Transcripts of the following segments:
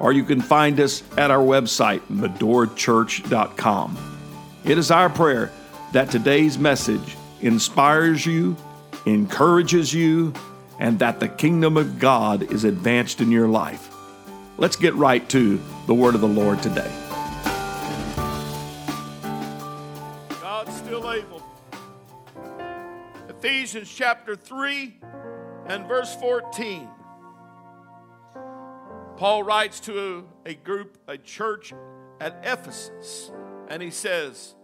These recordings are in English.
or you can find us at our website, medorachurch.com. It is our prayer that today's message inspires you, encourages you, and that the kingdom of God is advanced in your life. Let's get right to the word of the Lord today. God's still able. Ephesians chapter 3 and verse 14. Paul writes to a group, a church at Ephesus, and he says,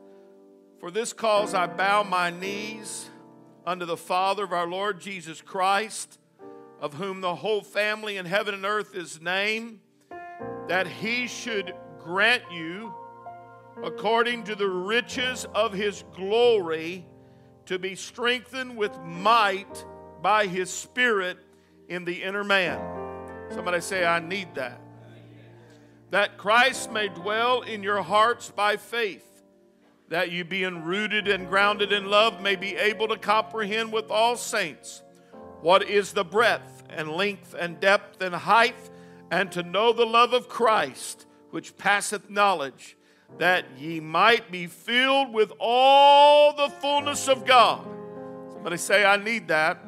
For this cause I bow my knees unto the Father of our Lord Jesus Christ, of whom the whole family in heaven and earth is named, that he should grant you, according to the riches of his glory, to be strengthened with might by his Spirit in the inner man Somebody say, I need that. That Christ may dwell in your hearts by faith, that you, being rooted and grounded in love, may be able to comprehend with all saints what is the breadth and length and depth and height, and to know the love of Christ, which passeth knowledge, that ye might be filled with all the fullness of God. Somebody say, I need that.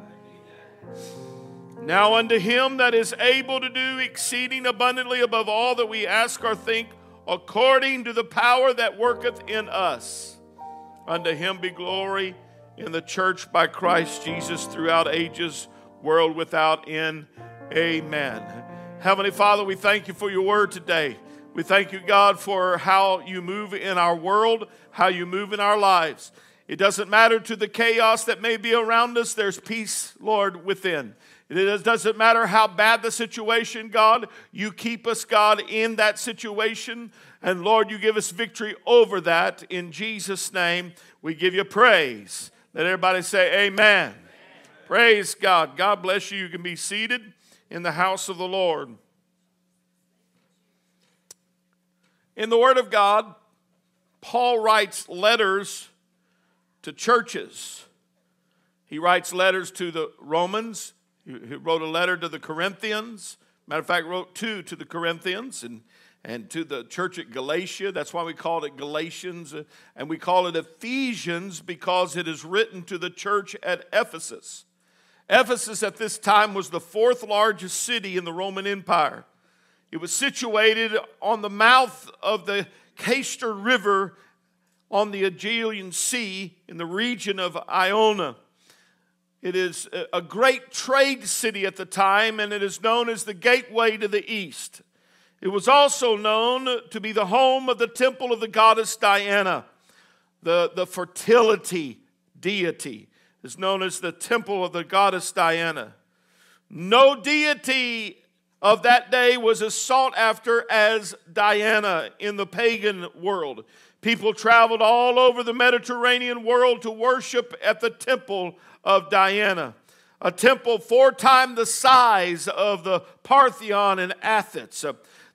Now unto him that is able to do exceeding abundantly above all that we ask or think, according to the power that worketh in us. Unto him be glory in the church by Christ Jesus throughout ages, world without end. Amen. Heavenly Father, we thank you for your word today. We thank you, God, for how you move in our world, how you move in our lives. It doesn't matter to the chaos that may be around us, there's peace, Lord, within. It doesn't matter how bad the situation, God, you keep us, God, in that situation. And Lord, you give us victory over that. In Jesus' name, we give you praise. Let everybody say, Amen. Amen. Praise God. God bless you. You can be seated in the house of the Lord. In the Word of God, Paul writes letters to churches. He writes letters to the Romans, he wrote a letter to the Corinthians. Matter of fact, wrote two to the Corinthians and, and to the church at Galatia. That's why we call it Galatians. Uh, and we call it Ephesians because it is written to the church at Ephesus. Ephesus at this time was the fourth largest city in the Roman Empire. It was situated on the mouth of the Cayster River on the Aegean Sea in the region of Ionia. It is a great trade city at the time, and it is known as the gateway to the east. It was also known to be the home of the temple of the goddess Diana, the, the fertility deity is known as the temple of the goddess Diana. No deity of that day was as sought after as Diana in the pagan world. People traveled all over the Mediterranean world to worship at the temple of Diana, a temple four times the size of the Parthenon in Athens.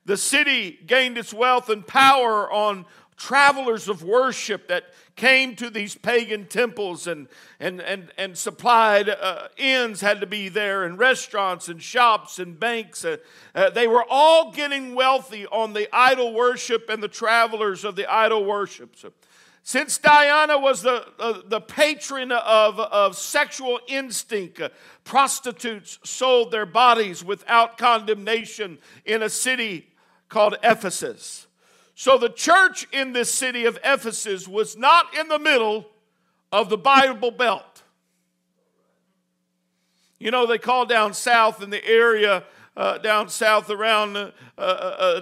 The city gained its wealth and power on travelers of worship that came to these pagan temples and, and, and, and supplied uh, inns had to be there and restaurants and shops and banks uh, uh, they were all getting wealthy on the idol worship and the travelers of the idol worship so, since Diana was the, uh, the patron of, of sexual instinct, uh, prostitutes sold their bodies without condemnation in a city called Ephesus. So the church in this city of Ephesus was not in the middle of the Bible Belt. You know, they call down south in the area, uh, down south around uh, uh, uh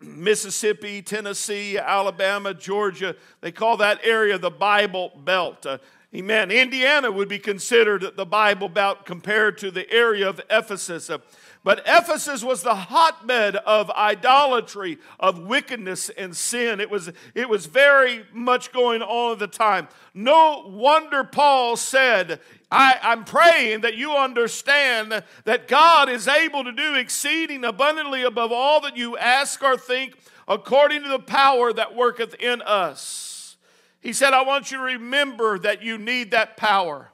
Mississippi, Tennessee, Alabama, Georgia. They call that area the Bible Belt. Uh, amen. Indiana would be considered the Bible Belt compared to the area of Ephesus. Uh, But Ephesus was the hotbed of idolatry, of wickedness and sin. It was, it was very much going on at the time. No wonder Paul said, I, am praying that you understand that God is able to do exceeding abundantly above all that you ask or think, according to the power that worketh in us. He said, I want you to remember that you need that power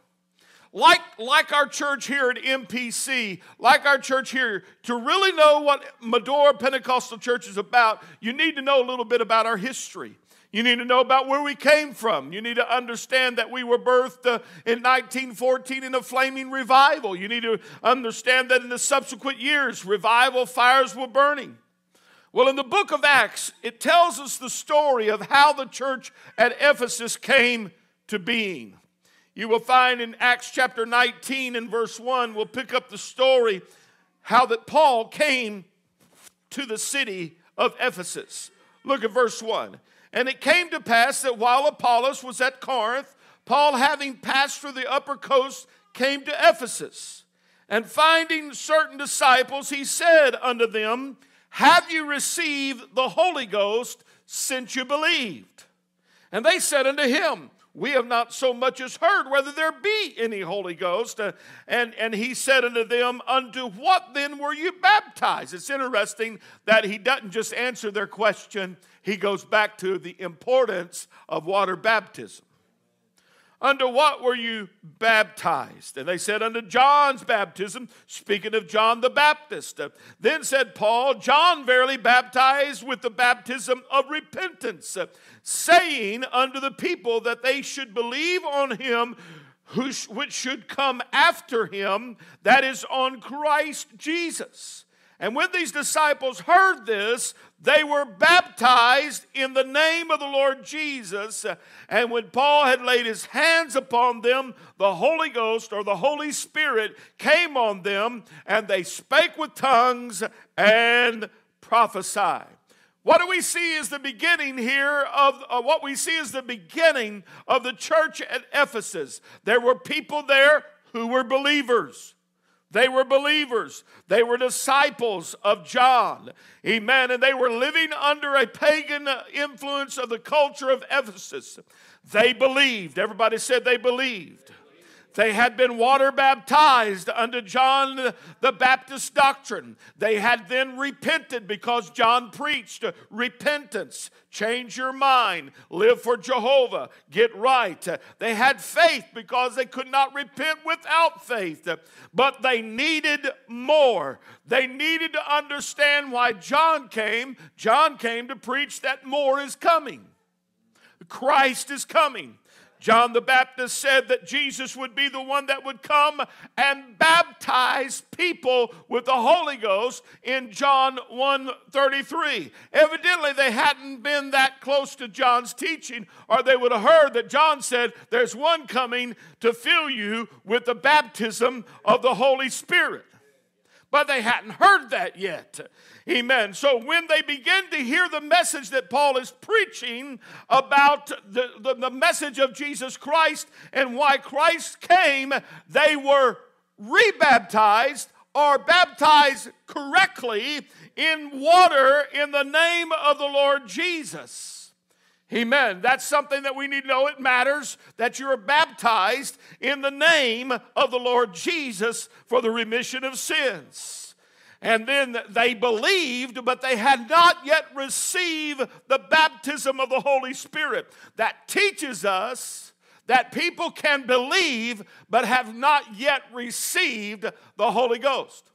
like, like our church here at MPC, like our church here, to really know what Medora Pentecostal Church is about, you need to know a little bit about our history. You need to know about where we came from. You need to understand that we were birthed uh, in 1914 in a flaming revival. You need to understand that in the subsequent years, revival fires were burning. Well, in the book of Acts, it tells us the story of how the church at Ephesus came to being. You will find in Acts chapter 19 and verse 1, we'll pick up the story how that Paul came to the city of Ephesus. Look at verse 1. And it came to pass that while Apollos was at Corinth, Paul, having passed through the upper coast, came to Ephesus. And finding certain disciples, he said unto them, Have you received the Holy Ghost since you believed? And they said unto him, we have not so much as heard whether there be any Holy Ghost. Uh, and, and he said unto them, Unto what then were you baptized? It's interesting that he doesn't just answer their question, he goes back to the importance of water baptism. Unto what were you baptized? And they said, Unto John's baptism, speaking of John the Baptist. Then said Paul, John verily baptized with the baptism of repentance, saying unto the people that they should believe on him which should come after him, that is, on Christ Jesus. And when these disciples heard this, they were baptized in the name of the Lord Jesus. And when Paul had laid his hands upon them, the Holy Ghost or the Holy Spirit came on them, and they spake with tongues and prophesied. What do we see is the beginning here of uh, what we see is the beginning of the church at Ephesus. There were people there who were believers. They were believers. They were disciples of John. Amen. And they were living under a pagan influence of the culture of Ephesus. They believed. Everybody said they believed. They had been water baptized under John the Baptist doctrine. They had then repented because John preached repentance, change your mind, live for Jehovah, get right. They had faith because they could not repent without faith, but they needed more. They needed to understand why John came. John came to preach that more is coming. Christ is coming. John the Baptist said that Jesus would be the one that would come and baptize people with the Holy Ghost in John 1:33. Evidently they hadn't been that close to John's teaching or they would have heard that John said there's one coming to fill you with the baptism of the Holy Spirit. But they hadn't heard that yet. Amen. So when they begin to hear the message that Paul is preaching about the, the, the, message of Jesus Christ and why Christ came, they were rebaptized or baptized correctly in water in the name of the Lord Jesus. Amen. That's something that we need to know. It matters that you're baptized in the name of the Lord Jesus for the remission of sins. And then they believed, but they had not yet received the baptism of the Holy Spirit. That teaches us that people can believe, but have not yet received the Holy Ghost.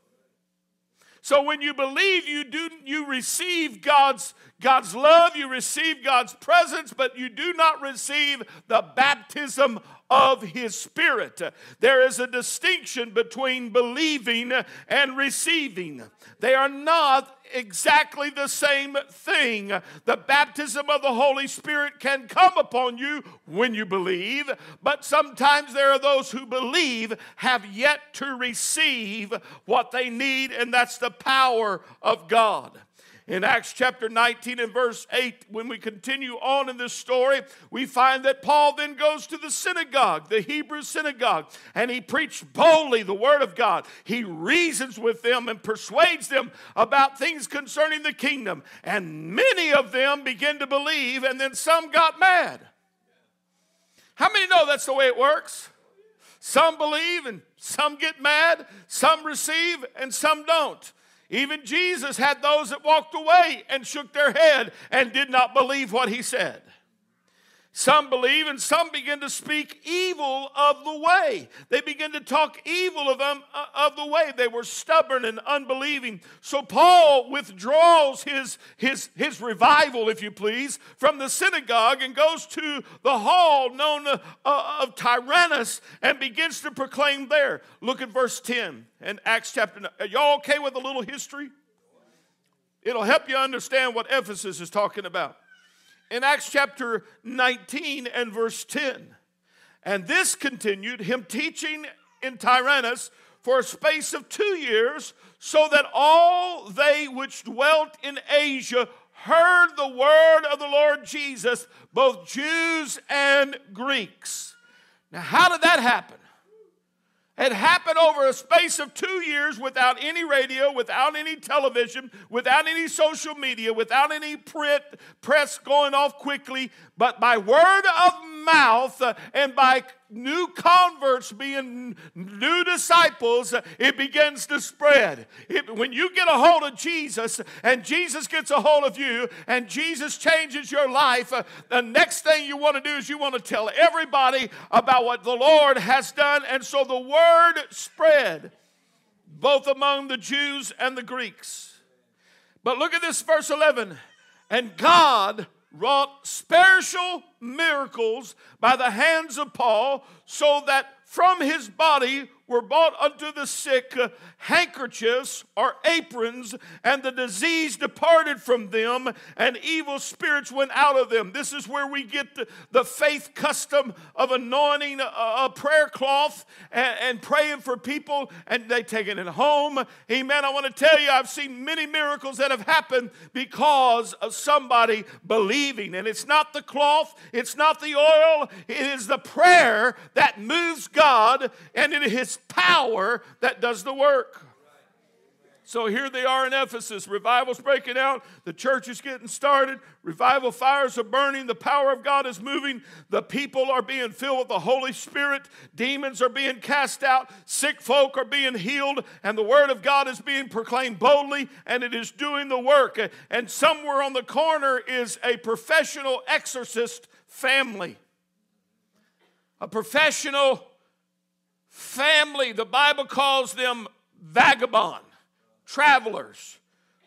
So when you believe, you do you receive God's God's love, you receive God's presence, but you do not receive the baptism of His Spirit. There is a distinction between believing and receiving, they are not exactly the same thing. The baptism of the Holy Spirit can come upon you when you believe, but sometimes there are those who believe have yet to receive what they need, and that's the power of God. In Acts chapter 19 and verse 8, when we continue on in this story, we find that Paul then goes to the synagogue, the Hebrew synagogue, and he preached boldly the word of God. He reasons with them and persuades them about things concerning the kingdom. And many of them begin to believe, and then some got mad. How many know that's the way it works? Some believe and some get mad, some receive and some don't. Even Jesus had those that walked away and shook their head and did not believe what he said. Some believe and some begin to speak evil of the way. They begin to talk evil of them uh, of the way. They were stubborn and unbelieving. So Paul withdraws his, his, his revival, if you please, from the synagogue and goes to the hall known uh, of Tyrannus and begins to proclaim there. Look at verse 10 in Acts chapter 9. Are y'all okay with a little history? It'll help you understand what Ephesus is talking about in Acts chapter 19 and verse 10. And this continued, him teaching in Tyrannus for a space of two years, so that all they which dwelt in Asia heard the word of the Lord Jesus, both Jews and Greeks. Now, how did that happen? It happened over a space of two years without any radio, without any television, without any social media, without any print, press going off quickly, but by word of mouth uh, and by new converts being new disciples, uh, it begins to spread. It, when you get a hold of Jesus and Jesus gets a hold of you and Jesus changes your life, uh, the next thing you want to do is you want to tell everybody about what the Lord has done. And so the word spread both among the Jews and the Greeks. But look at this, verse 11. And God wrought spiritual miracles by the hands of Paul, so that from his body were brought unto the sick uh, handkerchiefs or aprons, and the disease departed from them, and evil spirits went out of them. This is where we get the, the faith custom of anointing a, a prayer cloth and, and, praying for people, and they taking it home. Amen. I want to tell you, I've seen many miracles that have happened because of somebody believing. And it's not the cloth, it's not the oil, it is the prayer that moves God, and it is power that does the work. So here they are in Ephesus. Revival's breaking out. The church is getting started. Revival fires are burning. The power of God is moving. The people are being filled with the Holy Spirit. Demons are being cast out. Sick folk are being healed. And the Word of God is being proclaimed boldly and it is doing the work. And somewhere on the corner is a professional exorcist family. A professional family. The Bible calls them vagabond, travelers.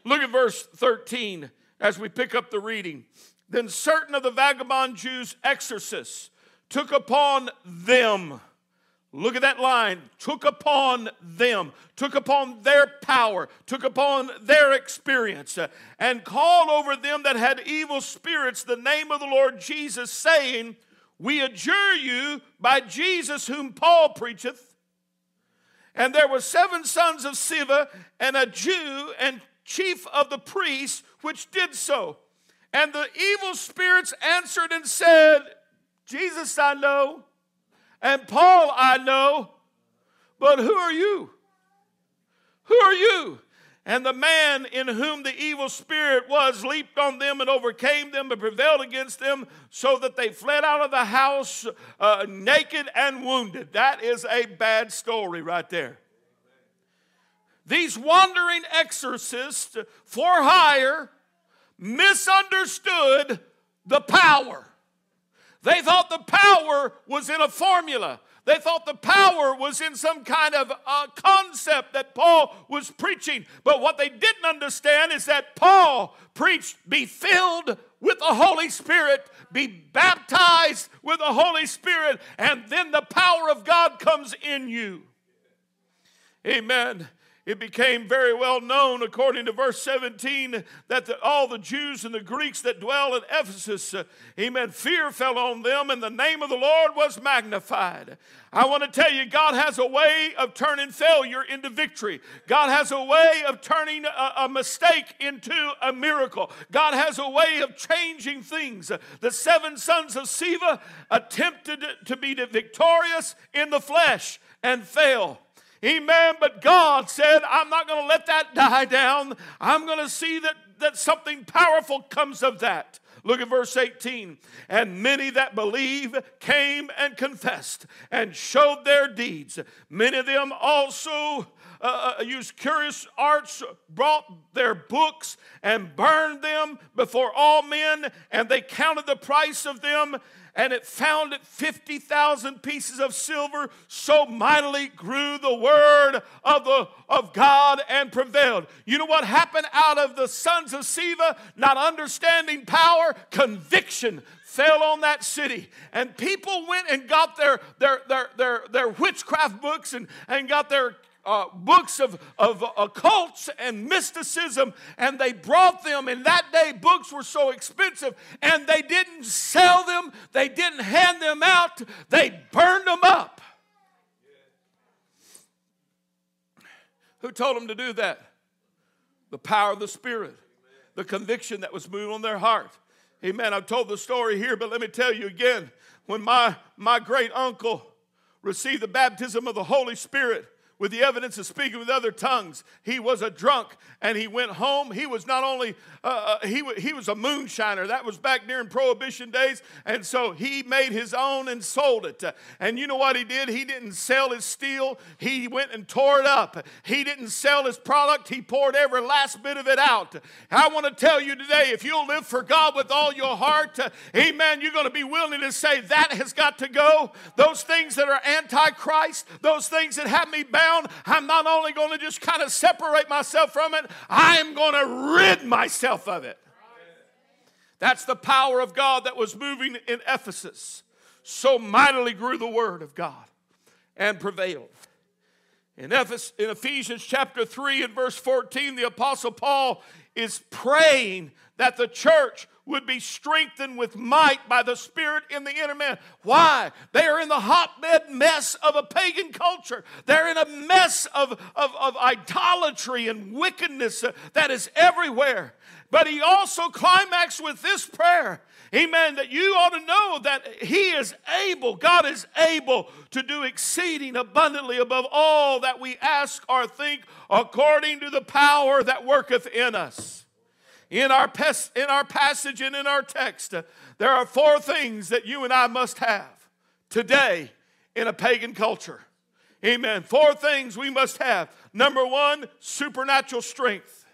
Look at verse 13 as we pick up the reading. Then certain of the vagabond Jews, exorcists, took upon them. Look at that line. Took upon them, took upon their power, took upon their experience, uh, and called over them that had evil spirits the name of the Lord Jesus, saying, we adjure you by Jesus whom Paul preacheth. And there were seven sons of Sceva, and a Jew and chief of the priests, which did so. And the evil spirits answered and said, Jesus I know, and Paul I know, but who are you? Who are you? And the man in whom the evil spirit was leaped on them and overcame them and prevailed against them, so that they fled out of the house uh, naked and wounded. That is a bad story right there. These wandering exorcists for hire misunderstood the power. They thought the power was in a formula. They thought the power was in some kind of uh, concept that Paul was preaching. But what they didn't understand is that Paul preached, be filled with the Holy Spirit, be baptized with the Holy Spirit, and then the power of God comes in you. Amen. It became very well known, according to verse 17, that the, all the Jews and the Greeks that dwell at Ephesus, uh, amen, fear fell on them and the name of the Lord was magnified. I want to tell you, God has a way of turning failure into victory. God has a way of turning a, a mistake into a miracle. God has a way of changing things. The seven sons of Sceva attempted to be victorious in the flesh and fail. Amen. But God said, I'm not going to let that die down. I'm going to see that, that something powerful comes of that. Look at verse 18. And many that believe came and confessed and showed their deeds. Many of them also uh, uh used curious arts, brought their books and burned them before all men, and they counted the price of them and it found it 50,000 pieces of silver. So mightily grew the word of, the, of God and prevailed. You know what happened out of the sons of Sceva? Not understanding power, conviction fell on that city. And people went and got their, their, their, their, their witchcraft books and, and got their uh, books of, of occults and mysticism, and they brought them. In that day, books were so expensive, and they didn't sell them, they didn't hand them out, they burned them up. Who told them to do that? The power of the Spirit, the conviction that was moving on their heart. Amen. I've told the story here, but let me tell you again. When my, my great uncle received the baptism of the Holy Spirit, with the evidence of speaking with other tongues. He was a drunk and he went home. He was not only, uh, uh he, he was a moonshiner. That was back during Prohibition days. And so he made his own and sold it. And you know what he did? He didn't sell his steel, he went and tore it up. He didn't sell his product, he poured every last bit of it out. I want to tell you today if you'll live for God with all your heart, uh, amen, you're going to be willing to say that has got to go. Those things that are antichrist, those things that have me bound I'm not only going to just kind of separate myself from it, I am going to rid myself of it. That's the power of God that was moving in Ephesus. So mightily grew the word of God and prevailed. In Ephesians chapter 3 and verse 14, the Apostle Paul is praying that the church would be strengthened with might by the Spirit in the inner man. Why? They are in the hotbed mess of a pagan culture. They're in a mess of, of, of idolatry and wickedness uh, that is everywhere. But he also climaxed with this prayer. Amen. That you ought to know that He is able, God is able to do exceeding abundantly above all that we ask or think according to the power that worketh in us in our, pes- in our passage and in our text, uh, there are four things that you and I must have today in a pagan culture. Amen. Four things we must have. Number one, supernatural strength.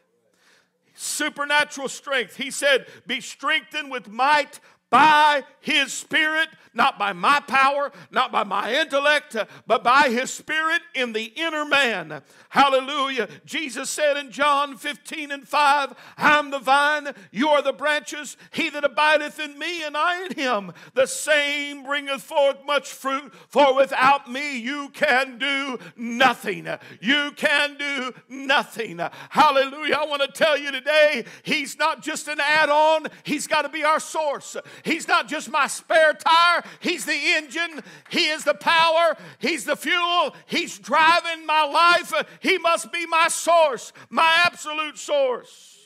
Supernatural strength. He said, Be strengthened with might by His Spirit not by my power, not by my intellect, but by His Spirit in the inner man. Hallelujah. Jesus said in John 15 and 5, I'm the vine, you are the branches. He that abideth in me and I in him, the same bringeth forth much fruit, for without me you can do nothing. You can do nothing. Hallelujah. I want to tell you today, He's not just an add on, He's got to be our source. He's not just my spare tire. He's the engine. He is the power. He's the fuel. He's driving my life. He must be my source, my absolute source.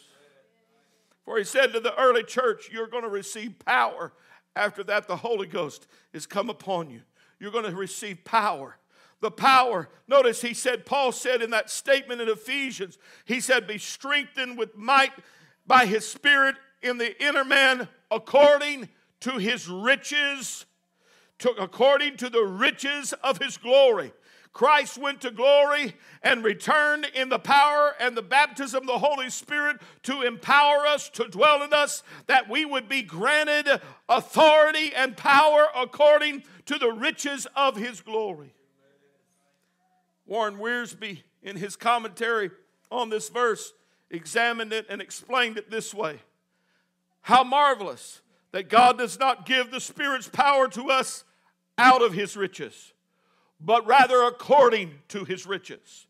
For he said to the early church, You're going to receive power. After that, the Holy Ghost is come upon you. You're going to receive power the power. Notice he said, Paul said in that statement in Ephesians, he said, Be strengthened with might by his spirit in the inner man according to his riches, to, according to the riches of his glory. Christ went to glory and returned in the power and the baptism of the Holy Spirit to empower us, to dwell in us, that we would be granted authority and power according to the riches of his glory. Warren Wiersbe, in his commentary on this verse, examined it and explained it this way How marvelous that God does not give the Spirit's power to us out of His riches, but rather according to His riches.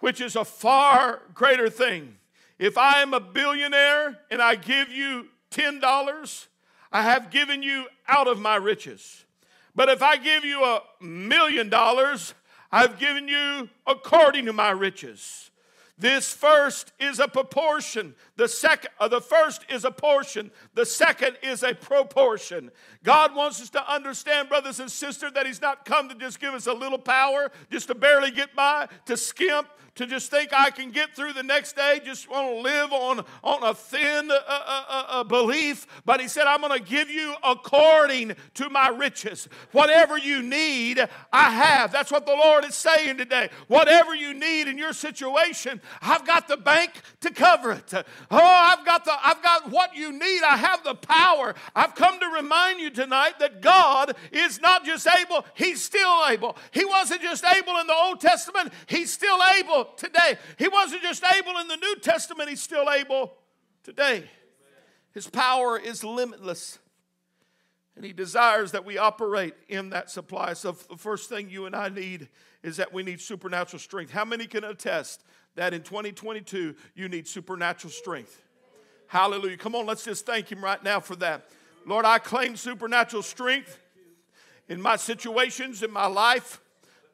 which is a far greater thing. If I am a billionaire and I give you $10, I have given you out of my riches. But if I give you a million dollars, I've given you according to my riches. This first is a proportion. The second, uh, the first is a portion. The second is a proportion. God wants us to understand, brothers and sisters, that He's not come to just give us a little power, just to barely get by, to skimp, to just think I can get through the next day, just want to live on, on a thin uh, uh, uh, uh belief. But he said, I'm going to give you according to my riches. Whatever you need, I have. That's what the Lord is saying today. Whatever you need in your situation, I've got the bank to cover it. Oh, I've got the I've got what you need. I have the power. I've come to remind you tonight that God is not just able, He's still able. He wasn't just able in the Old Testament, He's still able today. He wasn't just able in the New Testament, he's still able today. His power is limitless. And he desires that we operate in that supply. So, the first thing you and I need is that we need supernatural strength. How many can attest that in 2022 you need supernatural strength? Hallelujah. Come on, let's just thank him right now for that. Lord, I claim supernatural strength in my situations, in my life,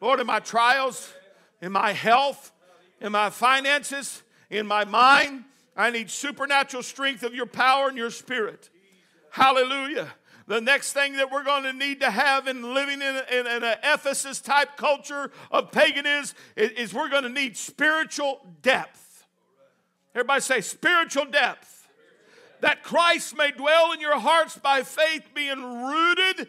Lord, in my trials, in my health, in my finances, in my mind. I need supernatural strength of your power and your spirit. Hallelujah. The next thing that we're going to need to have in living in, in, in an Ephesus type culture of paganism is, is we're going to need spiritual depth. Everybody say spiritual depth. That Christ may dwell in your hearts by faith, being rooted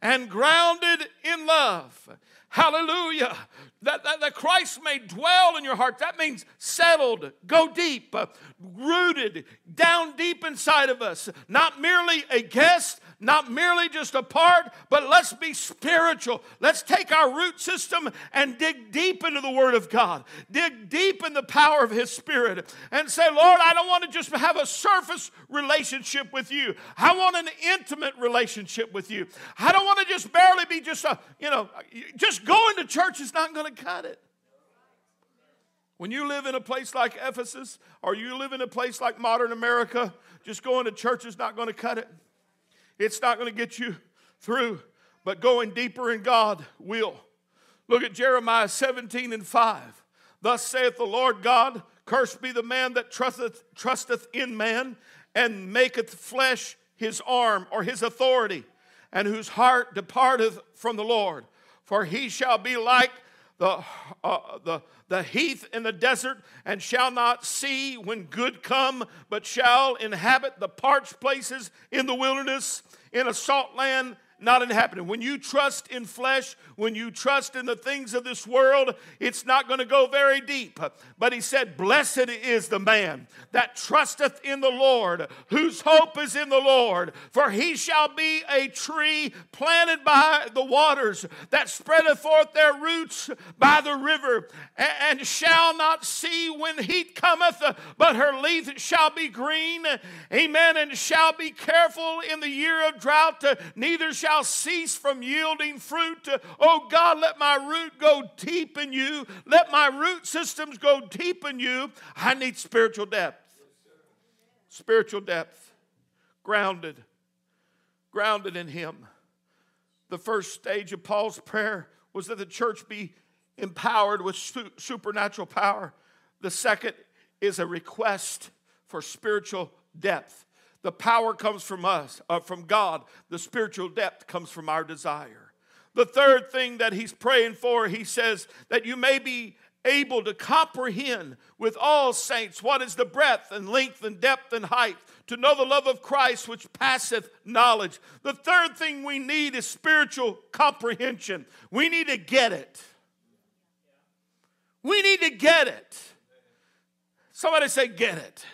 and grounded in love. Hallelujah. That, that, that, Christ may dwell in your heart. That means settled, go deep, rooted, down deep inside of us. Not merely a guest, not merely just a part, but let's be spiritual. Let's take our root system and dig deep into the Word of God, dig deep in the power of His Spirit, and say, Lord, I don't want to just have a surface relationship with you. I want an intimate relationship with you. I don't want to just barely be just a, you know, just going to church is not going to cut it. When you live in a place like Ephesus, or you live in a place like modern America, just going to church is not going to cut it. It's not going to get you through, but going deeper in God will. Look at Jeremiah 17 and 5. Thus saith the Lord God, Cursed be the man that trusteth, trusteth in man and maketh flesh his arm or his authority, and whose heart departeth from the Lord. For he shall be like the, uh, the, the heath in the desert, and shall not see when good come, but shall inhabit the parched places in the wilderness, in a salt land not inhabited. When you trust in flesh, when you trust in the things of this world, it's not going to go very deep. But he said, Blessed is the man that trusteth in the Lord, whose hope is in the Lord. For he shall be a tree planted by the waters that spreadeth forth their roots by the river, and shall not see when heat cometh, but her leaf shall be green. Amen. And shall be careful in the year of drought, neither shall shall cease from yielding fruit. Oh God, let my root go deep in you. Let my root systems go deep in you. I need spiritual depth. Spiritual depth. Grounded. Grounded in Him. The first stage of Paul's prayer was that the church be empowered with su- supernatural power. The second is a request for spiritual depth. The power comes from us, uh, from God. The spiritual depth comes from our desire. The third thing that he's praying for, he says that you may be able to comprehend with all saints what is the breadth and length and depth and height, to know the love of Christ which passeth knowledge. The third thing we need is spiritual comprehension. We need to get it. We need to get it. Somebody say, get it.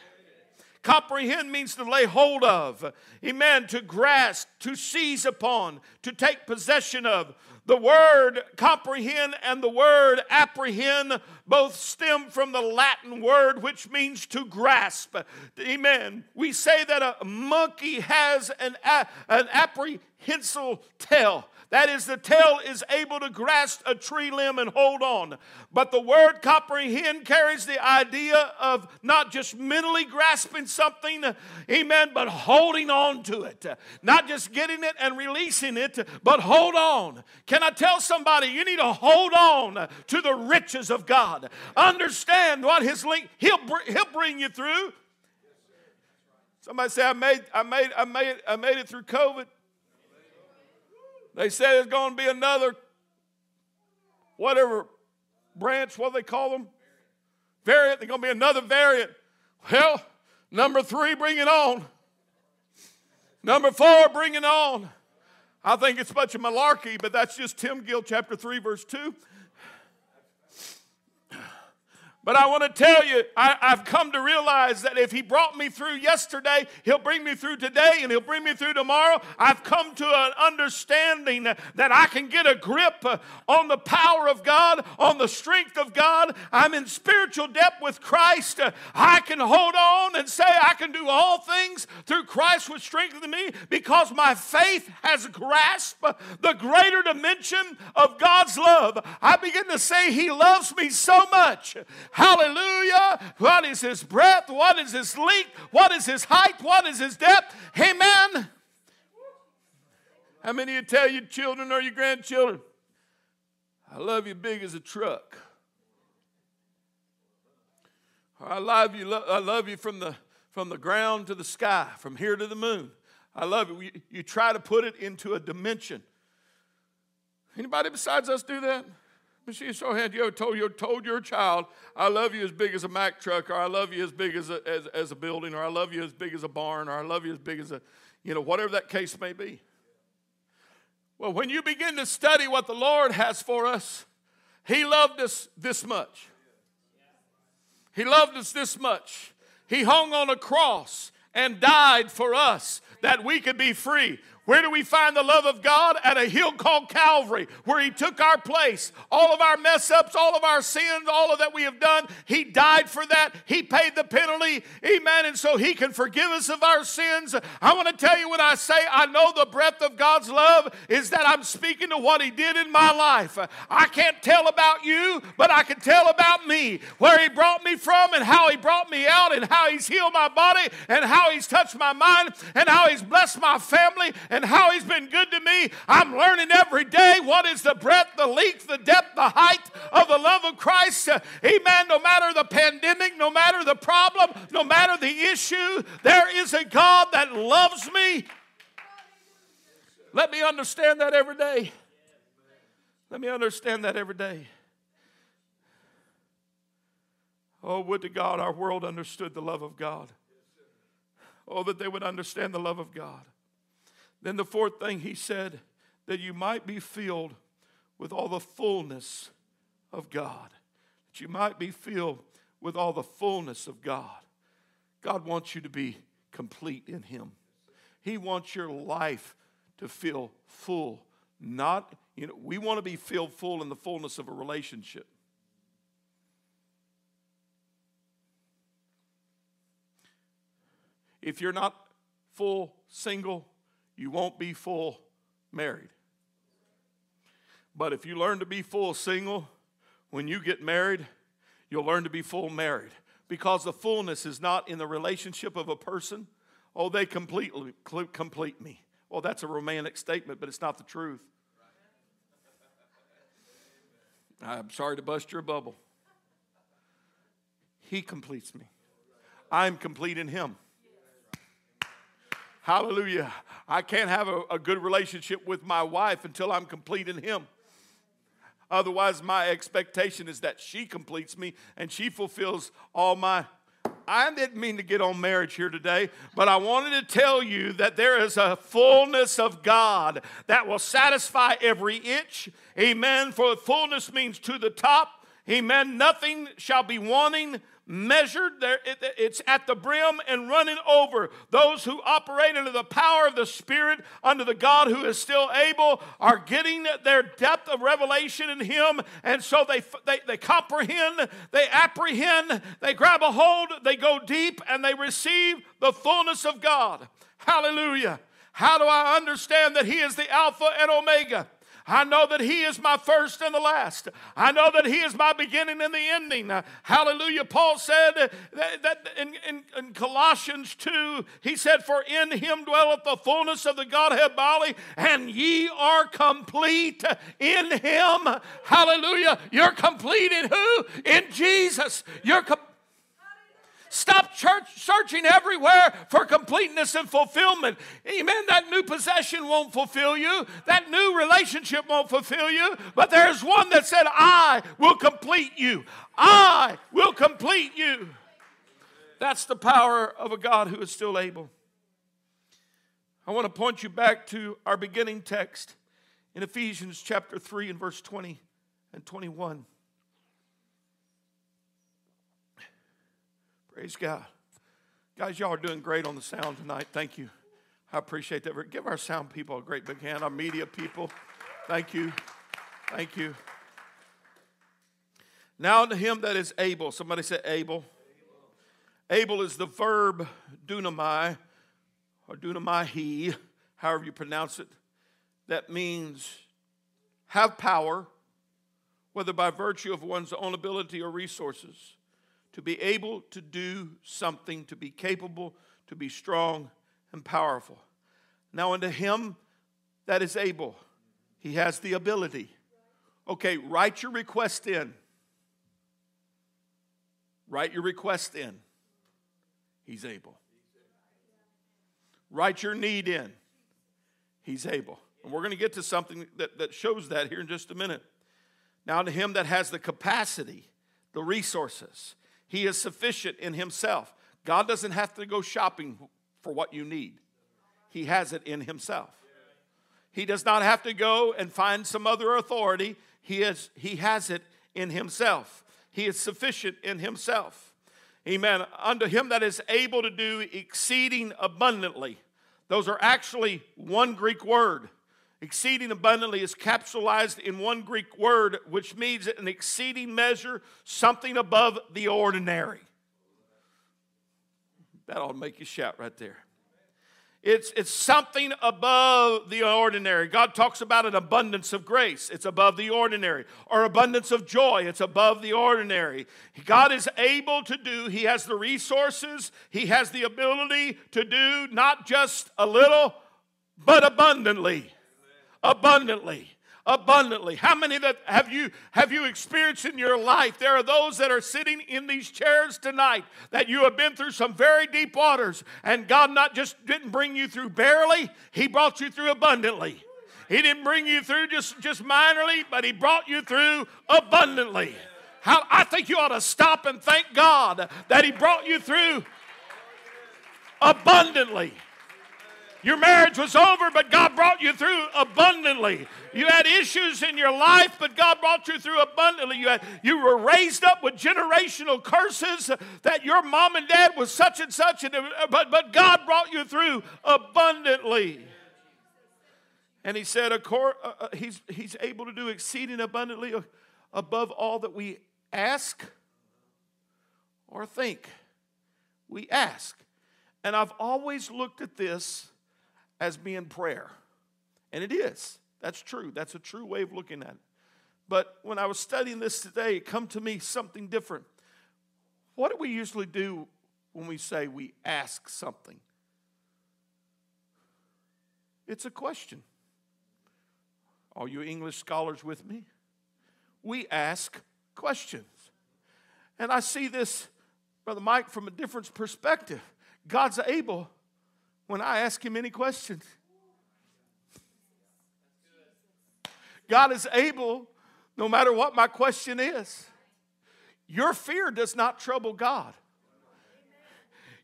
Comprehend means to lay hold of. Amen. To grasp, to seize upon, to take possession of. The word comprehend and the word apprehend both stem from the Latin word which means to grasp. Amen. We say that a monkey has an, an apprehensile tail. That is, the tail is able to grasp a tree limb and hold on. But the word comprehend carries the idea of not just mentally grasping something, amen, but holding on to it. Not just getting it and releasing it, but hold on. Can I tell somebody you need to hold on to the riches of God? Understand what His link, He'll, he'll bring you through. Somebody say, I made, I made, I made, I made it through COVID. They said there's going to be another, whatever branch, what do they call them? Variant. There's going to be another variant. Well, number three, bring it on. Number four, bring it on. I think it's a bunch of malarkey, but that's just Tim Gill, chapter 3, verse 2. But I want to tell you, I, have come to realize that if He brought me through yesterday, He'll bring me through today and He'll bring me through tomorrow. I've come to an understanding that I can get a grip uh, on the power of God, on the strength of God. I'm in spiritual depth with Christ. Uh, I can hold on and say, I can do all things through Christ which strengthens me because my faith has grasped the greater dimension of God's love. I begin to say, He loves me so much Hallelujah. What is his breadth? What is his length? What is his height? What is his depth? Amen. How many of you tell your children or your grandchildren, I love you big as a truck? I love you, I love you from the, from the ground to the sky, from here to the moon. I love. You, you try to put it into a dimension. Anybody besides us do that? But she so had you ever told, you told your child, I love you as big as a Mack truck, or I love you as big as a, as, as a building, or I love you as big as a barn, or I love you as big as a, you know, whatever that case may be. Well, when you begin to study what the Lord has for us, He loved us this much. He loved us this much. He hung on a cross and died for us that we could be free. Where do we find the love of God? At a hill called Calvary, where He took our place. All of our mess ups, all of our sins, all of that we have done, He died for that. He paid the penalty. Amen. And so He can forgive us of our sins. I want to tell you when I say I know the breadth of God's love is that I'm speaking to what He did in my life. I can't tell about you, but I can tell about me, where He brought me from, and how He brought me out, and how He's healed my body, and how He's touched my mind, and how He's blessed my family and how He's been good to me. I'm learning every day what is the breadth, the length, the depth, the height of the love of Christ. Amen. No matter the pandemic, no matter the problem, no matter the issue, there is a God that loves me. Let me understand that every day. Let me understand that every day. Oh, would to God our world understood the love of God. Oh, that they would understand the love of God. Then the fourth thing he said, that you might be filled with all the fullness of God. That you might be filled with all the fullness of God. God wants you to be complete in Him. He wants your life to feel full. Not, you know, we want to be filled full in the fullness of a relationship. If you're not full single, you won't be full married. But if you learn to be full single, when you get married, you'll learn to be full married. Because the fullness is not in the relationship of a person. Oh, they completely complete me. Well, that's a romantic statement, but it's not the truth. I'm sorry to bust your bubble. He completes me. I'm complete in Him. Hallelujah. I can't have a, a good relationship with my wife until I'm complete in Him. Otherwise, my expectation is that she completes me and she fulfills all my. I didn't mean to get on marriage here today, but I wanted to tell you that there is a fullness of God that will satisfy every itch. Amen. For fullness means to the top. Amen. Nothing shall be wanting measured, There, it's at the brim and running over. Those who operate under the power of the Spirit, under the God who is still able, are getting their depth of revelation in Him, and so they, they, they comprehend, they apprehend, they grab a hold, they go deep, and they receive the fullness of God. Hallelujah. How do I understand that He is the Alpha and Omega? I know that He is my first and the last. I know that He is my beginning and the ending. Hallelujah. Paul said that, in, in, in, Colossians 2, he said, For in Him dwelleth the fullness of the Godhead bodily, and ye are complete in Him. Hallelujah. You're complete in who? In Jesus. You're complete Stop church searching everywhere for completeness and fulfillment. Amen. That new possession won't fulfill you. That new relationship won't fulfill you. But there's one that said, I will complete you. I will complete you. That's the power of a God who is still able. I want to point you back to our beginning text in Ephesians chapter 3 and verse 20 and 21. Praise God. Guys, y'all are doing great on the sound tonight. Thank you. I appreciate that. Give our sound people a great big hand, our media people. Thank you. Thank you. Now to him that is able. Somebody say able. Able, is the verb dunamai or dunamai, however you pronounce it. That means have power, whether by virtue of one's own ability or resources to be able to do something, to be capable, to be strong and powerful. Now, unto him that is able, he has the ability. Okay, write your request in. Write your request in. He's able. Write your need in. He's able. And we're going to get to something that, that shows that here in just a minute. Now, to him that has the capacity, the resources, he is sufficient in Himself. God doesn't have to go shopping for what you need, He has it in Himself. He does not have to go and find some other authority. He, is, he has it in Himself. He is sufficient in Himself. Amen. Unto Him that is able to do exceeding abundantly. Those are actually one Greek word. Exceeding abundantly is capsulized in one Greek word, which means an exceeding measure, something above the ordinary. That ought to make you shout right there. It's, it's something above the ordinary. God talks about an abundance of grace. It's above the ordinary. Or abundance of joy. It's above the ordinary. God is able to do, He has the resources, He has the ability to do not just a little, but abundantly abundantly abundantly. How many that have you have you experienced in your life? There are those that are sitting in these chairs tonight that you have been through some very deep waters and god not just didn't bring you through barely he brought you through abundantly. He didn't bring you through just just minorly but he brought you through abundantly. How i think you ought to stop and thank god that he brought you through abundantly your marriage was over, but God brought you through abundantly. You had issues in your life, but God brought you through abundantly. You, had, you were raised up with generational curses that your mom and dad was such and such, and, but, but God brought you through abundantly. And he said, uh, uh, he's, he's able to do exceeding abundantly above all that we ask or think. We ask. And I've always looked at this as being prayer. And it is. That's true. That's a true way of looking at it. But when I was studying this today, it come to me something different. What do we usually do when we say we ask something? It's a question. Are you English scholars with me? We ask questions. And I see this, Brother Mike, from a different perspective. God's able when I ask him any questions. God is able, no matter what my question is. Your fear does not trouble God.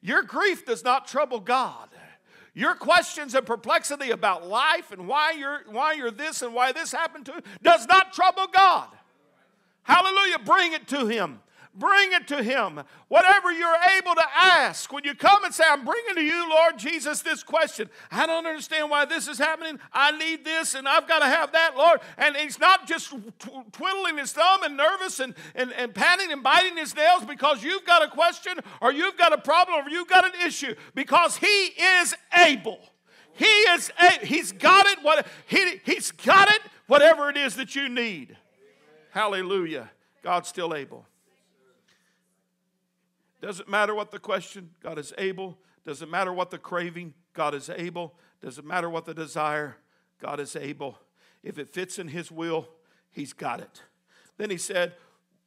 Your grief does not trouble God. Your questions and perplexity about life and why you're, why you're this and why this happened to does not trouble God. Hallelujah. Bring it to Him. Bring it to Him. Whatever you're able to ask, when you come and say, I'm bringing to you, Lord Jesus, this question. I don't understand why this is happening. I need this and I've got to have that, Lord. And He's not just twiddling His thumb and nervous and, and, and panting and biting His nails because you've got a question or you've got a problem or you've got an issue because He is able. He is, he's got it, what, he, he's got it, whatever it is that you need. Hallelujah. God's still able. Doesn't matter what the question, God is able. Doesn't matter what the craving, God is able. Doesn't matter what the desire, God is able. If it fits in His will, He's got it. Then He said,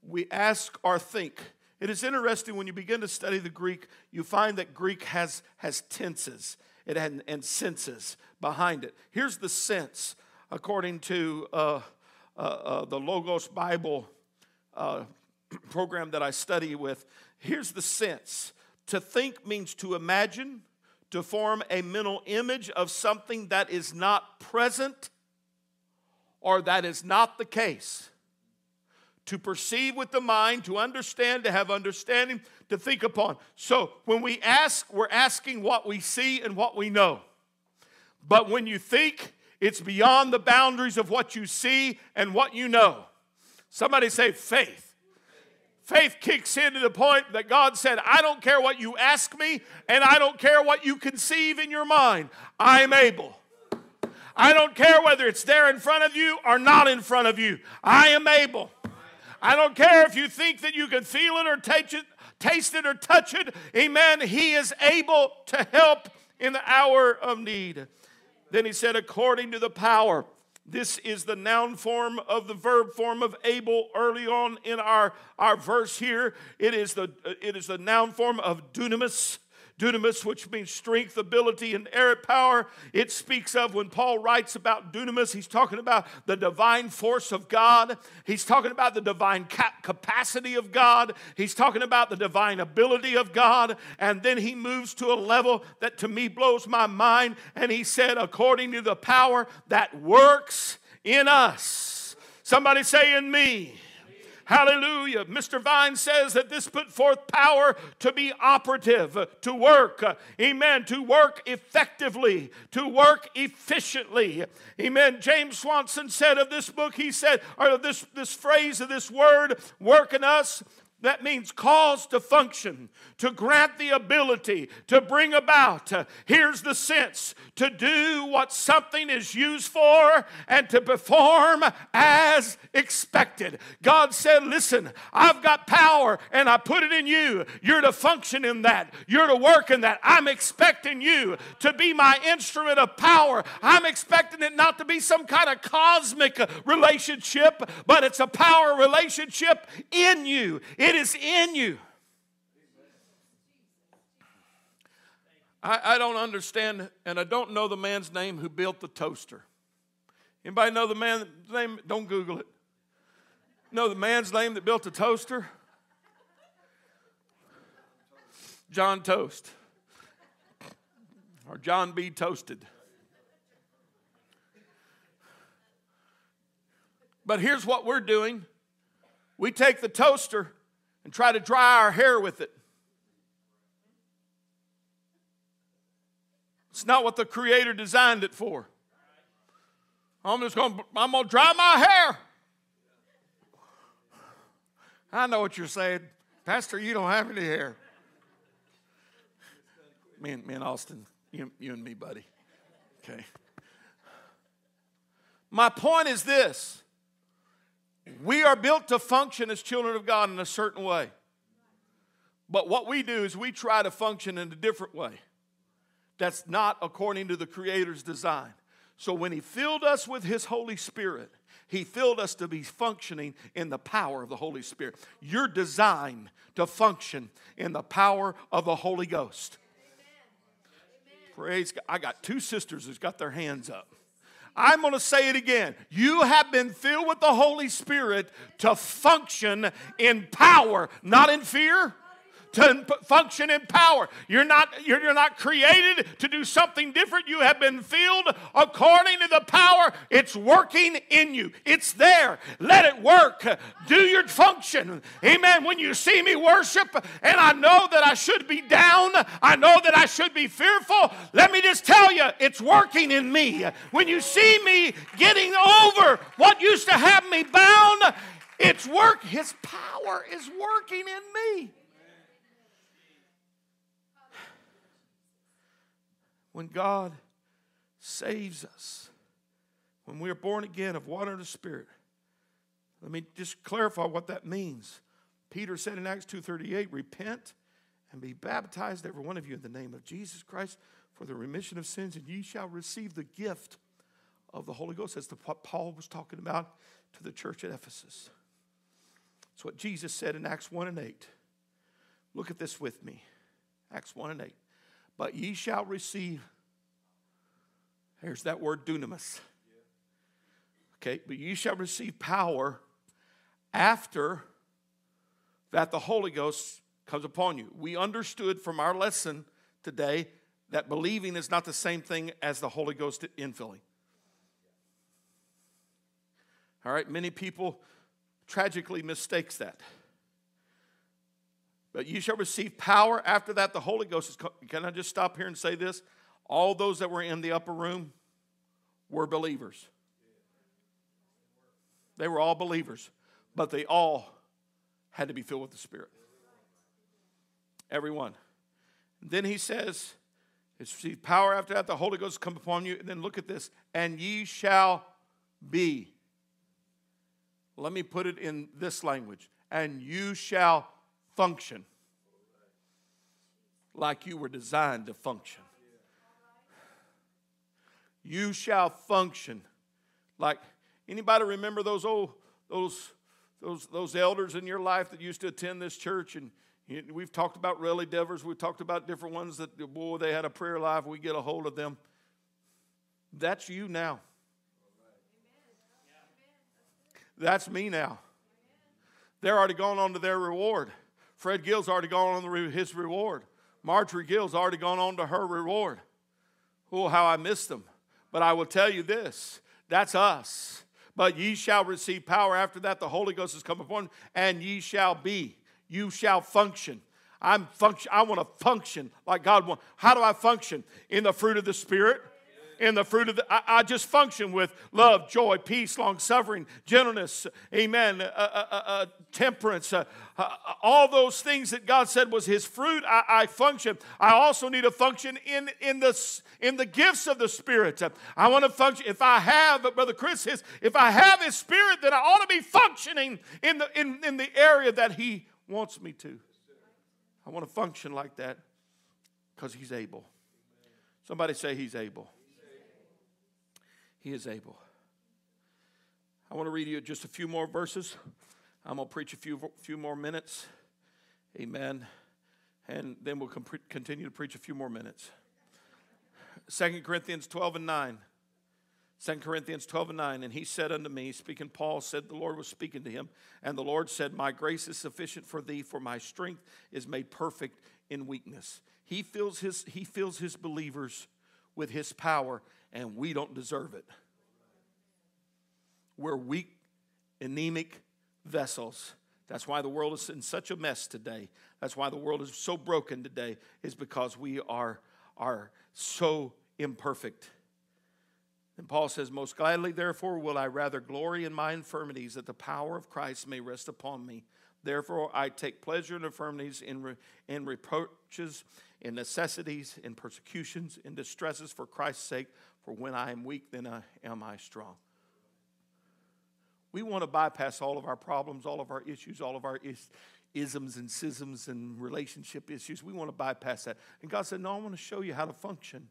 We ask or think. It is interesting when you begin to study the Greek, you find that Greek has, has tenses it had, and senses behind it. Here's the sense, according to uh, uh, uh, the Logos Bible uh, program that I study with. Here's the sense to think means to imagine, to form a mental image of something that is not present or that is not the case. To perceive with the mind, to understand, to have understanding, to think upon. So when we ask, we're asking what we see and what we know. But when you think, it's beyond the boundaries of what you see and what you know. Somebody say faith. Faith kicks in to the point that God said, I don't care what you ask me, and I don't care what you conceive in your mind. I'm able. I don't care whether it's there in front of you or not in front of you. I am able. I don't care if you think that you can feel it or taste it, taste it or touch it. Amen. He is able to help in the hour of need. Then he said, according to the power. This is the noun form of the verb form of able early on in our, our verse here. It is, the, it is the noun form of dunamis dunamis, which means strength, ability, and air power. It speaks of when Paul writes about dunamis, he's talking about the divine force of God. He's talking about the divine capacity of God. He's talking about the divine ability of God. And then he moves to a level that to me blows my mind. And he said, according to the power that works in us. Somebody say, in me. Hallelujah. Mr. Vine says that this put forth power to be operative, to work. Amen. To work effectively, to work efficiently. Amen. James Swanson said of this book, he said, or this, this phrase of this word, work in us, that means cause to function, to grant the ability, to bring about. Uh, here's the sense to do what something is used for and to perform as expected. God said, Listen, I've got power and I put it in you. You're to function in that, you're to work in that. I'm expecting you to be my instrument of power. I'm expecting it not to be some kind of cosmic relationship, but it's a power relationship in you. It is in you. I, I don't understand, and I don't know the man's name who built the toaster. Anybody know the man's name? Don't Google it. Know the man's name that built the toaster? John Toast. Or John B. Toasted. But here's what we're doing we take the toaster and try to dry our hair with it. It's not what the Creator designed it for. I'm just going to, I'm going to dry my hair. I know what you're saying. Pastor, you don't have any hair. Me and, me and Austin, you, you and me, buddy. Okay. My point is this we are built to function as children of God in a certain way. But what we do is we try to function in a different way that's not according to the Creator's design. So when He filled us with His Holy Spirit, He filled us to be functioning in the power of the Holy Spirit. You're designed to function in the power of the Holy Ghost. Amen. Praise God. I got two sisters who's got their hands up. I'm going to say it again. You have been filled with the Holy Spirit to function in power, not in fear, to function in power. You're not, you're, you're not created to do something different. You have been filled according to the power. It's working in you, it's there. Let it work. Do your function. Amen. When you see me worship, and I know that I should be down, I know that I should be fearful, let me just tell you, it's working in me. When you see me getting over what used to have me bound, it's work. His power is working in me. When God saves us, when we are born again of water and the Spirit, let me just clarify what that means. Peter said in Acts 2:38, "Repent and be baptized every one of you in the name of Jesus Christ for the remission of sins and ye shall receive the gift of the Holy Ghost." That's what Paul was talking about to the church at Ephesus. It's what Jesus said in Acts 1 and 8. Look at this with me. Acts 1 and 8. But ye shall receive, there's that word dunamis. Okay, but ye shall receive power after that the Holy Ghost comes upon you. We understood from our lesson today that believing is not the same thing as the Holy Ghost infilling. All right, many people tragically mistakes that. But you shall receive power. After that, the Holy Ghost is. Can I just stop here and say this? All those that were in the upper room were believers. They were all believers, but they all had to be filled with the Spirit. Everyone. then he says, It's power after that, the Holy Ghost come upon you. And then look at this, and ye shall be let me put it in this language and you shall function like you were designed to function. You shall function like anybody remember those old those those those elders in your life that used to attend this church and we've talked about Relly Devers, we've talked about different ones that boy they had a prayer life, we get a hold of them. That's you now. That's me now. They're already gone on to their reward. Fred Gill's already gone on to his reward. Marjorie Gill's already gone on to her reward. Oh, how I miss them. But I will tell you this that's us. But ye shall receive power after that, the Holy Ghost has come upon, and ye shall be. You shall function. I'm function. I want to function like God wants. How do I function? In the fruit of the Spirit in the fruit of the, I, I just function with love, joy, peace, long suffering, gentleness, amen, uh, uh, uh, uh temperance, uh, uh, all those things that God said was His fruit. I, I, function. I also need to function in, in, the, in the gifts of the Spirit. I want to function. If I have, Brother Chris says, if I have His Spirit, then I ought to be functioning in the, in, in the area that He wants me to. I want to function like that because He's able. Somebody say He's able. He is able. I want to read you just a few more verses. I'm going to preach a few, few more minutes. Amen. And then we'll continue to preach a few more minutes. 2 Corinthians 12 and 9. 2 Corinthians 12 and 9. And he said unto me, speaking, Paul said, the Lord was speaking to him. And the Lord said, My grace is sufficient for thee, for my strength is made perfect in weakness. He fills his, he fills his believers with his power and we don't deserve it. We're weak, anemic vessels. That's why the world is in such a mess today. That's why the world is so broken today, is because we are, are so imperfect. And Paul says, Most gladly, therefore, will I rather glory in my infirmities, that the power of Christ may rest upon me. Therefore, I take pleasure in infirmities, in, re- in reproaches, in necessities, in persecutions, in distresses for Christ's sake. For when I am weak, then I, am I strong. We want to bypass all of our problems, all of our issues, all of our is, isms and schisms and relationship issues. We want to bypass that. And God said, No, I want to show you how to function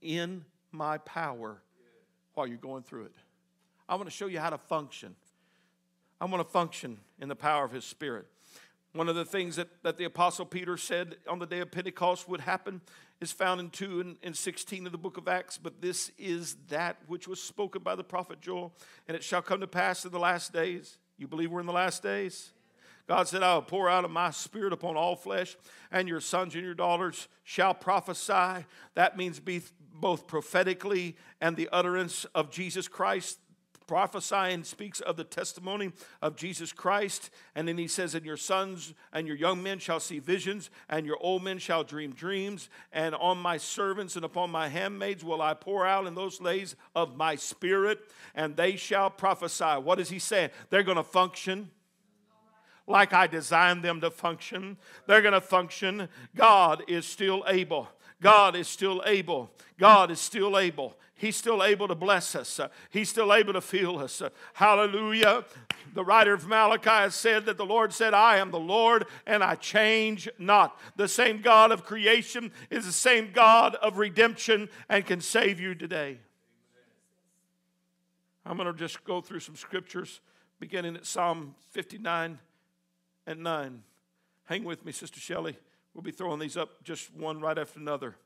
in my power while you're going through it. I want to show you how to function. I want to function in the power of His Spirit. One of the things that, that the Apostle Peter said on the day of Pentecost would happen is found in 2 and, and 16 of the book of Acts. But this is that which was spoken by the prophet Joel. And it shall come to pass in the last days. You believe we're in the last days? God said, I will pour out of my spirit upon all flesh, and your sons and your daughters shall prophesy. That means be both prophetically and the utterance of Jesus Christ prophesying speaks of the testimony of Jesus Christ. And then he says, And your sons and your young men shall see visions, and your old men shall dream dreams. And on my servants and upon my handmaids will I pour out in those days of my spirit, and they shall prophesy. What is he saying? They're going to function like I designed them to function. They're going to function. God is still able. God is still able. God is still able. He's still able to bless us. Uh, he's still able to feel us. Uh, hallelujah. The writer of Malachi has said that the Lord said, I am the Lord and I change not. The same God of creation is the same God of redemption and can save you today. I'm going to just go through some scriptures beginning at Psalm 59 and 9. Hang with me, Sister Shelley. We'll be throwing these up just one right after another.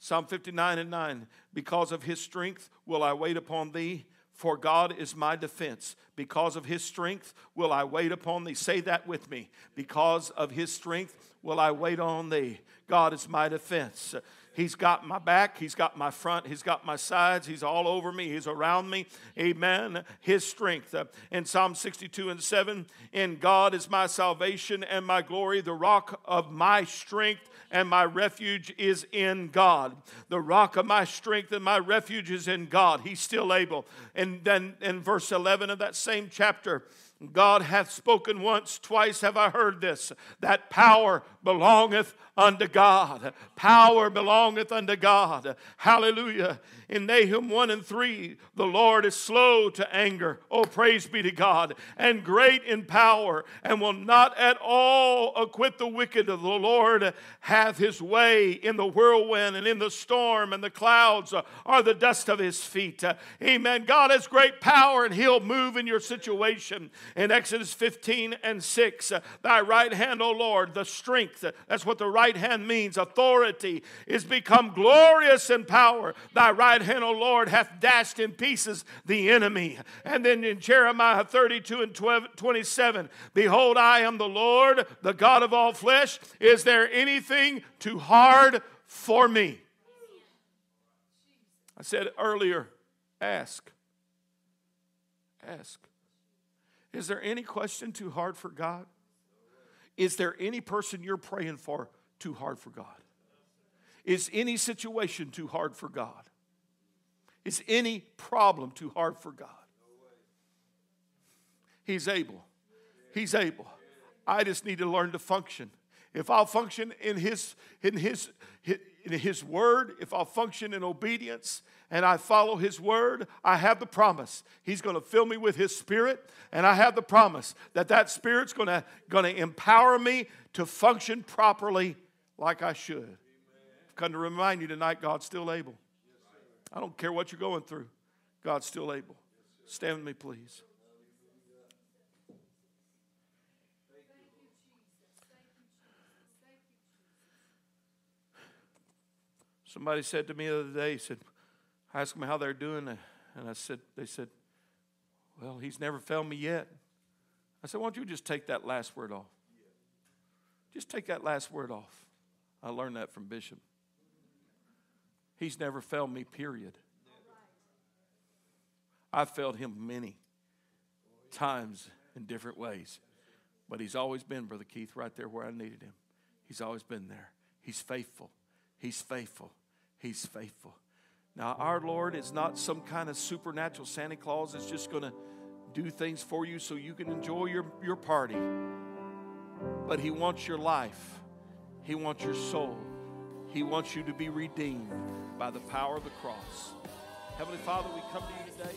Psalm 59 and 9. Because of his strength will I wait upon thee, for God is my defense. Because of his strength will I wait upon thee. Say that with me. Because of his strength will I wait on thee. God is my defense. He's got my back, He's got my front, He's got my sides, He's all over me, He's around me. Amen. His strength. Uh, in Psalm 62 and 7, in God is my salvation and my glory, the rock of my strength and my refuge is in God. The rock of my strength and my refuge is in God. He's still able. And then in verse 11 of that same chapter, God hath spoken once, twice have I heard this, that power belongeth unto God. Power belongeth unto God. Hallelujah. In Nahum 1 and 3, the Lord is slow to anger. Oh, praise be to God. And great in power, and will not at all acquit the wicked. Of the Lord hath his way in the whirlwind and in the storm, and the clouds are the dust of his feet. Amen. God has great power, and he'll move in your situation. In Exodus 15 and 6, thy right hand, O Lord, the strength. That's what the right right hand means authority is become glorious in power. Thy right hand, O Lord, hath dashed in pieces the enemy. And then in Jeremiah 32 and 12, 27, behold, I am the Lord, the God of all flesh. Is there anything too hard for me? I said earlier, ask. Ask. Is there any question too hard for God? Is there any person you're praying for too hard for God? Is any situation too hard for God? Is any problem too hard for God? He's able. He's able. I just need to learn to function. If I'll function in his, in his, in his word, if I'll function in obedience and I follow his word, I have the promise. He's going to fill me with his spirit, and I have the promise that that spirit's going to, going to empower me to function properly like I should. I've come to remind you tonight God's still able. I don't care what you're going through, God's still able. Stand with me, please. Somebody said to me the other day, he said, I asked them how they're doing, and I said, they said, well, he's never failed me yet. I said, why don't you just take that last word off? Just take that last word off. I learned that from Bishop. He's never failed me, period. I've failed him many times in different ways. But he's always been, Brother Keith, right there where I needed him. He's always been there. He's faithful. He's faithful. He's faithful. Now, our Lord is not some kind of supernatural Santa Claus that's just going to do things for you so you can enjoy your, your party. But He wants your life. He wants your soul. He wants you to be redeemed by the power of the cross. Heavenly Father, we come to you today.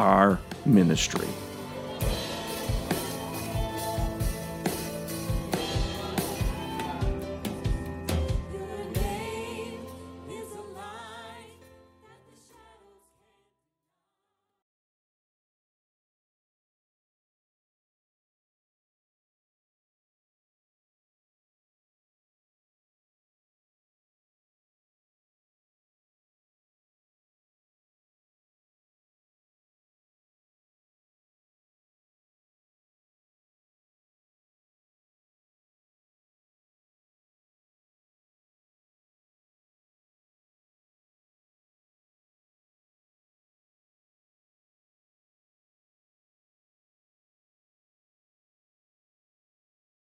our ministry.